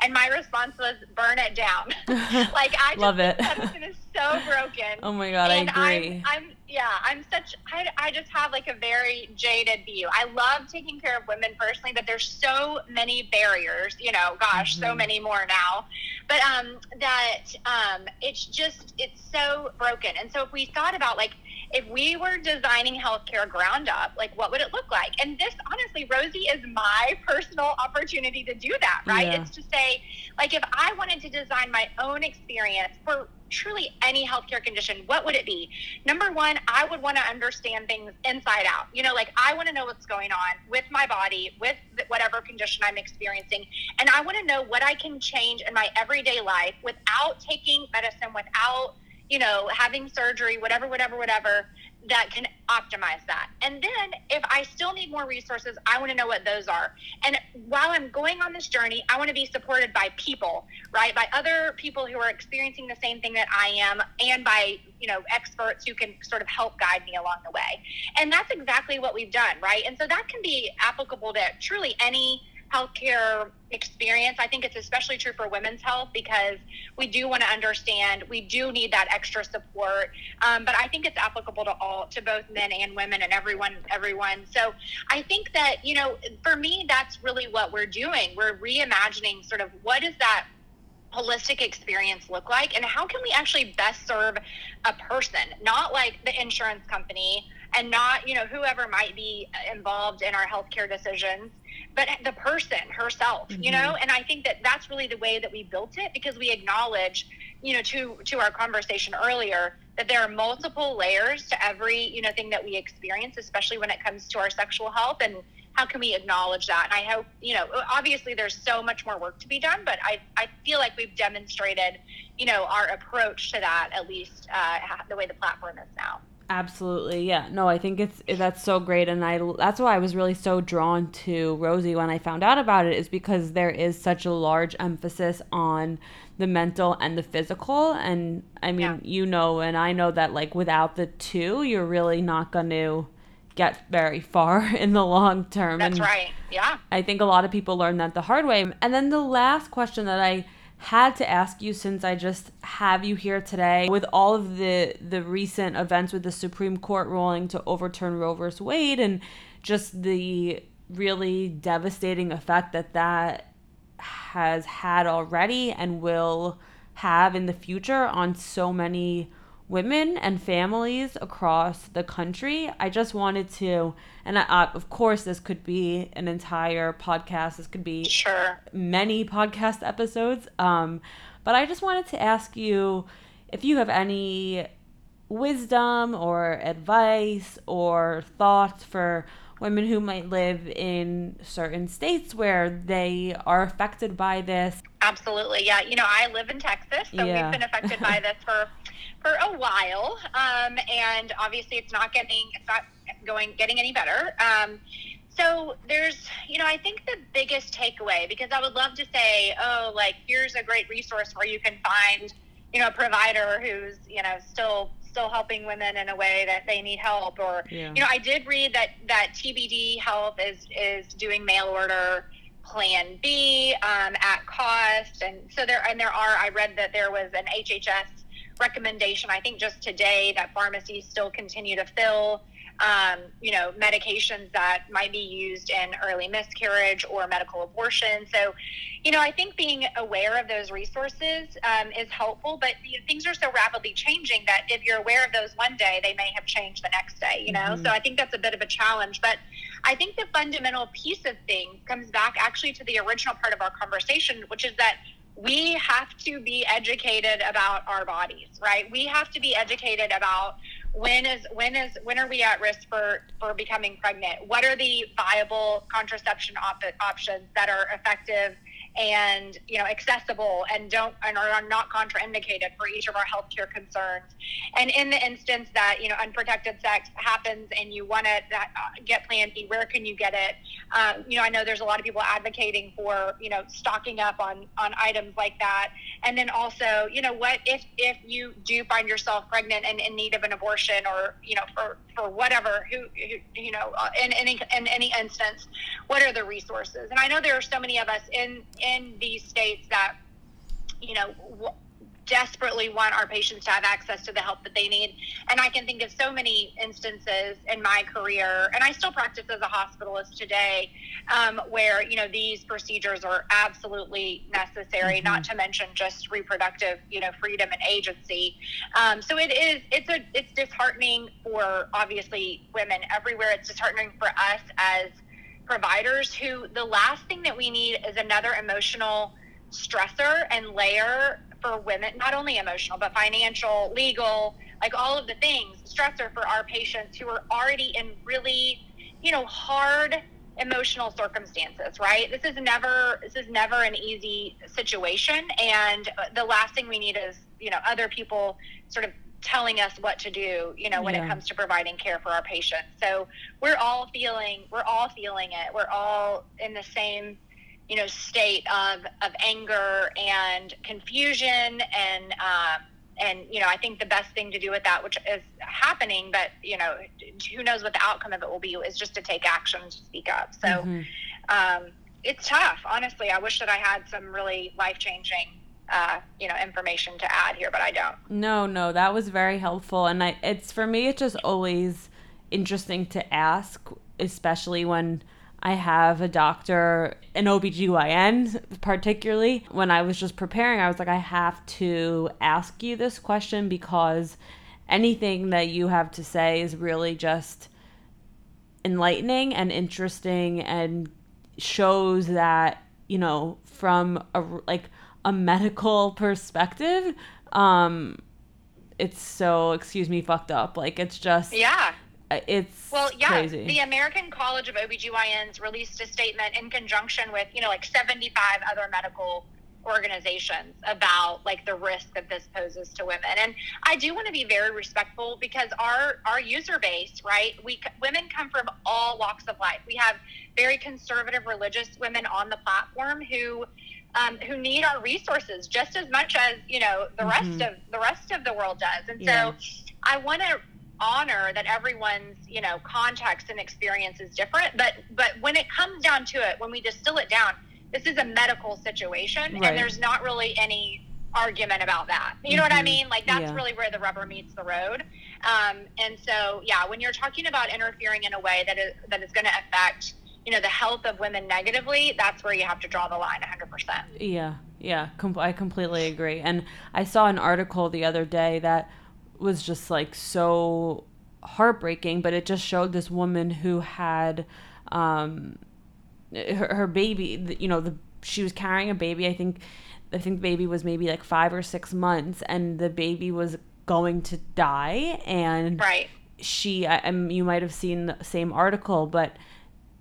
and my response was burn it down. like I love it. Medicine is so broken. Oh my god, and I agree. I'm, I'm yeah, I'm such, I, I just have like a very jaded view. I love taking care of women personally, but there's so many barriers, you know, gosh, mm-hmm. so many more now. But um, that um, it's just, it's so broken. And so if we thought about like, if we were designing healthcare ground up, like what would it look like? And this, honestly, Rosy is my personal opportunity to do that, right? Yeah. It's to say, like, if I wanted to design my own experience for truly any healthcare condition, what would it be? Number one, I would want to understand things inside out. You know, like I want to know what's going on with my body, with whatever condition I'm experiencing. And I want to know what I can change in my everyday life without taking medicine, without you know, having surgery, whatever, whatever, whatever, that can optimize that. And then if I still need more resources, I want to know what those are. And while I'm going on this journey, I want to be supported by people, right? By other people who are experiencing the same thing that I am and by, you know, experts who can sort of help guide me along the way. And that's exactly what we've done, right? And so that can be applicable to truly any healthcare experience. I think it's especially true for women's health because we do want to understand we do need that extra support. Um, but I think it's applicable to all to both men and women and everyone everyone. So I think that you know for me that's really what we're doing. We're reimagining sort of what is that holistic experience look like and how can we actually best serve a person not like the insurance company and not you know whoever might be involved in our healthcare decisions but the person herself mm-hmm. you know and i think that that's really the way that we built it because we acknowledge you know to to our conversation earlier that there are multiple layers to every you know thing that we experience especially when it comes to our sexual health and how can we acknowledge that? And I hope, you know, obviously there's so much more work to be done, but I, I feel like we've demonstrated, you know, our approach to that, at least uh, the way the platform is now. Absolutely. Yeah. No, I think it's that's so great and I that's why I was really so drawn to Rosy when I found out about it is because there is such a large emphasis on the mental and the physical and I mean, yeah. you know and I know that like without the two, you're really not going to get very far in the long term. That's and right. Yeah. I think a lot of people learn that the hard way. And then the last question that I had to ask you since I just have you here today with all of the the recent events with the Supreme Court ruling to overturn Roe vs. Wade and just the really devastating effect that that has had already and will have in the future on so many women and families across the country. I just wanted to, and I, uh, of course, this could be an entire podcast. This could be sure many podcast episodes. Um, but I just wanted to ask you if you have any wisdom or advice or thoughts for women who might live in certain states where they are affected by this. Absolutely. Yeah. You know, I live in Texas, so yeah. we've been affected by this for for a while. Um, and obviously it's not getting it's not going getting any better. Um, so there's you know i think the biggest takeaway because i would love to say oh like here's a great resource where you can find you know a provider who's you know still still helping women in a way that they need help or yeah. you know i did read that that tbd health is is doing mail order plan b um, at cost and so there and there are i read that there was an hhs recommendation i think just today that pharmacies still continue to fill um, you know, medications that might be used in early miscarriage or medical abortion. So, you know, I think being aware of those resources um, is helpful, but you know, things are so rapidly changing that if you're aware of those one day, they may have changed the next day, you know? Mm-hmm. So I think that's a bit of a challenge. But I think the fundamental piece of things comes back actually to the original part of our conversation, which is that we have to be educated about our bodies, right? We have to be educated about when is when is when are we at risk for for becoming pregnant what are the viable contraception op- options that are effective and you know accessible and don't and are not contraindicated for each of our healthcare concerns. And in the instance that you know unprotected sex happens and you want to uh, get Plan B, where can you get it? Um, you know, I know there's a lot of people advocating for you know stocking up on on items like that. And then also, you know, what if if you do find yourself pregnant and in need of an abortion or you know for for whatever who, who you know uh, in any in any instance, what are the resources? And I know there are so many of us in in these states that, you know, desperately want our patients to have access to the help that they need. And I can think of so many instances in my career, and I still practice as a hospitalist today, um, where you know these procedures are absolutely necessary. Mm-hmm. Not to mention just reproductive, you know, freedom and agency. Um, so it is. It's a. It's disheartening for obviously women everywhere. It's disheartening for us as providers who the last thing that we need is another emotional stressor and layer for women, not only emotional, but financial, legal, like all of the things, stressor for our patients who are already in really, you know, hard emotional circumstances, right? This is never this is never an easy situation and the last thing we need is, you know, other people sort of telling us what to do, you know, when yeah. it comes to providing care for our patients. So we're all feeling we're all feeling it. We're all in the same you know state of of anger and confusion and um, and you know I think the best thing to do with that, which is happening, but you know who knows what the outcome of it will be, is just to take action to speak up. So mm-hmm. um, it's tough, honestly. I wish that I had some really life changing. Uh, you know, information to add here, but I don't. No, no, that was very helpful, and I, it's for me. It's just always interesting to ask, especially when I have a doctor, an OBGYN particularly. When I was just preparing, I was like, I have to ask you this question because anything that you have to say is really just enlightening and interesting and shows that, you know, from a like a medical perspective, um it's so excuse me fucked up. Like it's just Yeah it's well yeah crazy. the american college of obgyns released a statement in conjunction with you know like 75 other medical organizations about like the risk that this poses to women and i do want to be very respectful because our our user base right we women come from all walks of life we have very conservative religious women on the platform who um, who need our resources just as much as you know the mm-hmm. rest of the rest of the world does and yeah. so i want to honor that everyone's you know context and experience is different but but when it comes down to it when we distill it down this is a medical situation right. and there's not really any argument about that you know mm-hmm. what i mm-hmm. mean like that's yeah. really where the rubber meets the road um, and so yeah when you're talking about interfering in a way that is that is going to affect you know the health of women negatively that's where you have to draw the line 100% yeah yeah com- i completely agree and i saw an article the other day that was just like so heartbreaking, but it just showed this woman who had um, her, her baby, you know, the she was carrying a baby. I think I think the baby was maybe like 5 or 6 months and the baby was going to die and right. she I, I you might have seen the same article, but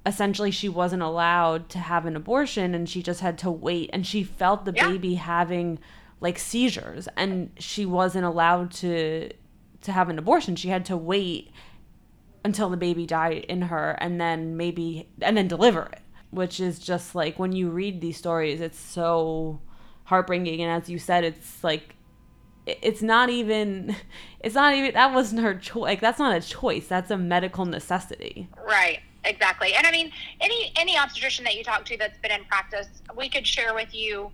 essentially she wasn't allowed to have an abortion and she just had to wait. And she felt the yeah. baby having like seizures and she wasn't allowed to to have an abortion. She had to wait until the baby died in her and then maybe and then deliver it which is just like when you read these stories it's so heartbreaking. And as you said it's like it's not even it's not even that wasn't her choice like that's not a choice. That's a medical necessity. Right exactly and i mean any any obstetrician that you talk to that's been in practice we could share with you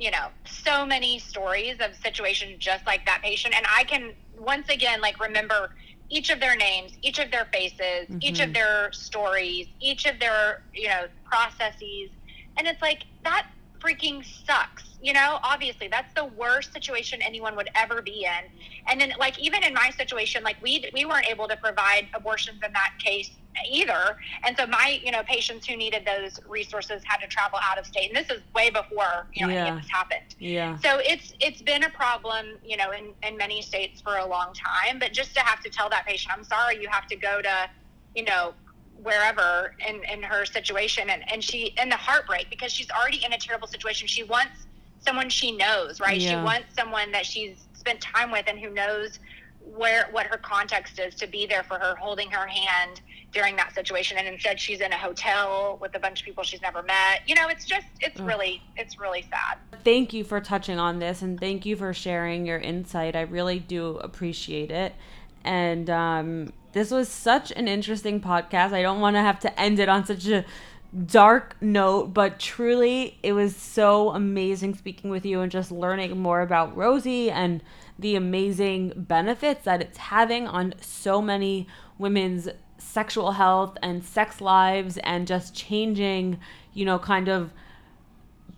you know, so many stories of situations just like that patient. And I can once again like remember each of their names, each of their faces, mm-hmm. each of mm-hmm. their stories, each of their, you know, processes. And it's like that freaking sucks. You know, obviously that's the worst situation anyone would ever be in. And then like even in my situation, like we we weren't able to provide abortions in that case either. And so my, you know, patients who needed those resources had to travel out of state. And this is way before, you know, yeah. any of this happened. Yeah. So it's it's been a problem, you know, in, in many states for a long time. But just to have to tell that patient, I'm sorry you have to go to, you know, wherever in, in her situation and, and she and the heartbreak because she's already in a terrible situation. She wants someone she knows, right? Yeah. She wants someone that she's spent time with and who knows where what her context is to be there for her, holding her hand during that situation. And instead, she's in a hotel with a bunch of people she's never met. You know, it's just it's really it's really sad. Thank you for touching on this, and thank you for sharing your insight. I really do appreciate it. And um, this was such an interesting podcast. I don't want to have to end it on such a dark note, but truly it was so amazing speaking with you and just learning more about Rosy and the amazing benefits that it's having on so many women's sexual health and sex lives and just changing, you know, kind of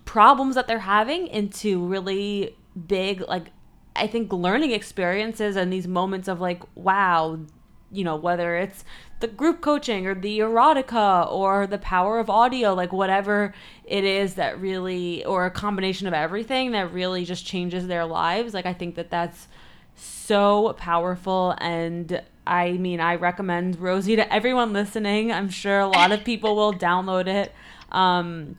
problems that they're having into really big like I think learning experiences and these moments of like wow, you know, whether it's the group coaching or the erotica or the power of audio, like whatever it is that really, or a combination of everything that really just changes their lives. Like, I think that that's so powerful. And I mean, I recommend Rosy to everyone listening. I'm sure a lot of people will download it. Um,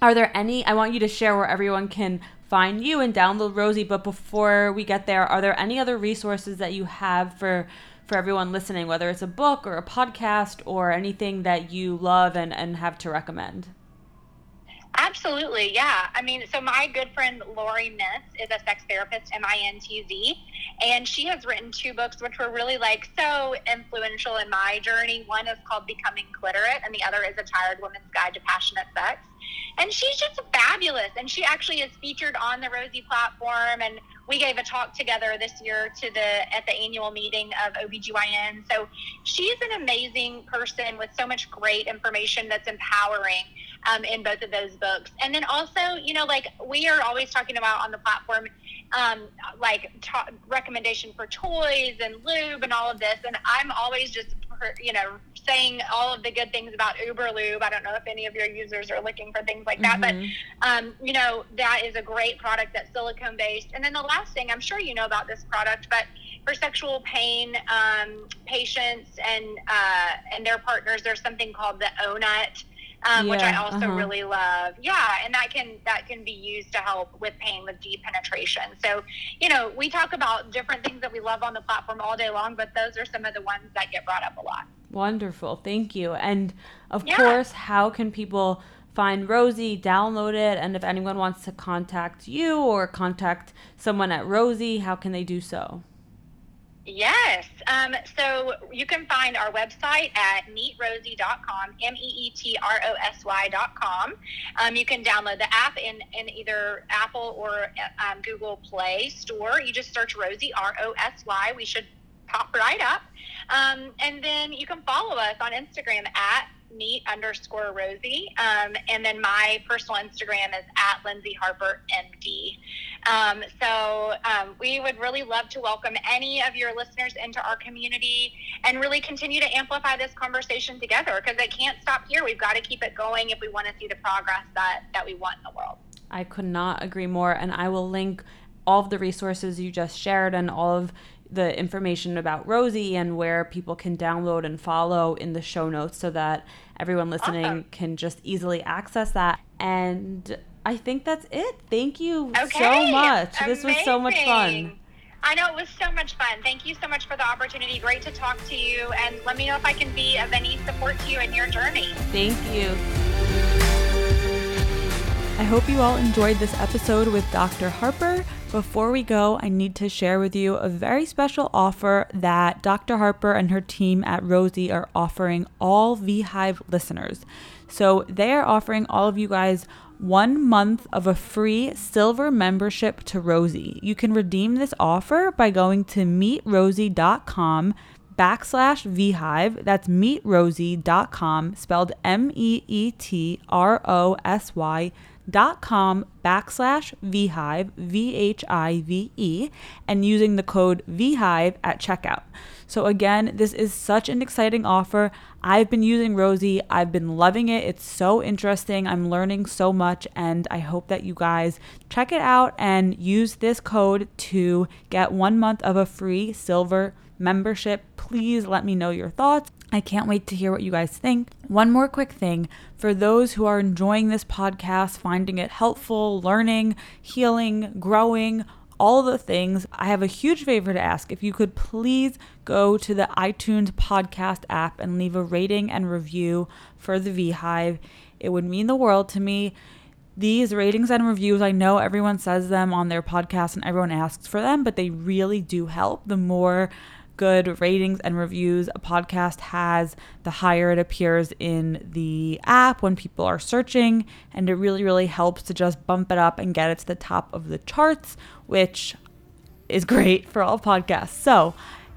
are there any, I want you to share where everyone can find you and download Rosy. But before we get there, are there any other resources that you have for for everyone listening, whether it's a book or a podcast or anything that you love and, and have to recommend? Absolutely, yeah. I mean, so my good friend Laurie Mintz is a sex therapist, M I N T Z, and she has written two books which were really like so influential in my journey. One is called Becoming Cliterate, and the other is A Tired Woman's Guide to Passionate Sex. And she's just fabulous, and she actually is featured on the Rosy platform and we gave a talk together this year to the at the annual meeting of OBGYN. So she's an amazing person with so much great information that's empowering um, in both of those books. And then also, you know, like we are always talking about on the platform, um, like ta- recommendation for toys and lube and all of this. And I'm always just, you know, saying all of the good things about Uber Lube. I don't know if any of your users are looking for things like that, mm-hmm. but um, you know that is a great product that's silicone based. And then the last thing, I'm sure you know about this product, but for sexual pain um, patients and uh, and their partners, there's something called the Ohnut um, yeah, which I also uh-huh. really love. Yeah, and that can that can be used to help with pain with deep penetration. So, you know, we talk about different things that we love on the platform all day long, but those are some of the ones that get brought up a lot. Wonderful, thank you. And of yeah. course, how can people? find Rosy, download it, and if anyone wants to contact you or contact someone at Rosy, how can they do so? Yes. Um, so you can find our website at meetrosy.com, M E E T R O S Y.com. Um, you can download the app in, in either Apple or um, Google Play Store. You just search Rosy, R O S Y. We should pop right up. Um, and then you can follow us on Instagram at meet underscore Rosy. Um, and then my personal Instagram is at Lyndsey Harper MD. Um, so um, we would really love to welcome any of your listeners into our community and really continue to amplify this conversation together because it can't stop here. We've got to keep it going if we want to see the progress that, that we want in the world. I could not agree more. And I will link all of the resources you just shared and all of the information about Rosy and where people can download and follow in the show notes so that everyone listening awesome. can just easily access that. And I think that's it. Thank you okay. so much. Amazing. This was so much fun. I know it was so much fun. Thank you so much for the opportunity. Great to talk to you. And let me know if I can be of any support to you in your journey. Thank you. I hope you all enjoyed this episode with Dr. Harper. Before we go, I need to share with you a very special offer that Dr. Harper and her team at Rosy are offering all VHive listeners. So they are offering all of you guys one month of a free silver membership to Rosy. You can redeem this offer by going to meetrosy.com backslash vhive. That's meetrosy.com spelled M E E T R O S Y dot com backslash vhive v-h-i-v-e and using the code vhive at checkout. So again this is such an exciting offer. I've been using rosy i've been loving it. It's so interesting. I'm learning so much and i hope that you guys check it out and use this code to get one month of a free silver membership please let me know your thoughts I can't wait to hear what you guys think. One more quick thing for those who are enjoying this podcast, finding it helpful, learning, healing, growing, all the things, I have a huge favor to ask. If you could please go to the iTunes podcast app and leave a rating and review for the VHive, it would mean the world to me. These ratings and reviews, I know everyone says them on their podcast and everyone asks for them, but they really do help. The more good ratings and reviews a podcast has, the higher it appears in the app when people are searching. And it really, really helps to just bump it up and get it to the top of the charts, which is great for all podcasts. So,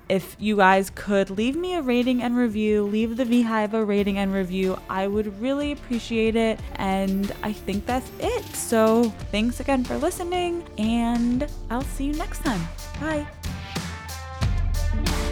if you guys could leave me a rating and review, leave the Veehive a rating and review, I would really appreciate it. And I think that's it. So thanks again for listening, and I'll see you next time. Bye. Thank you.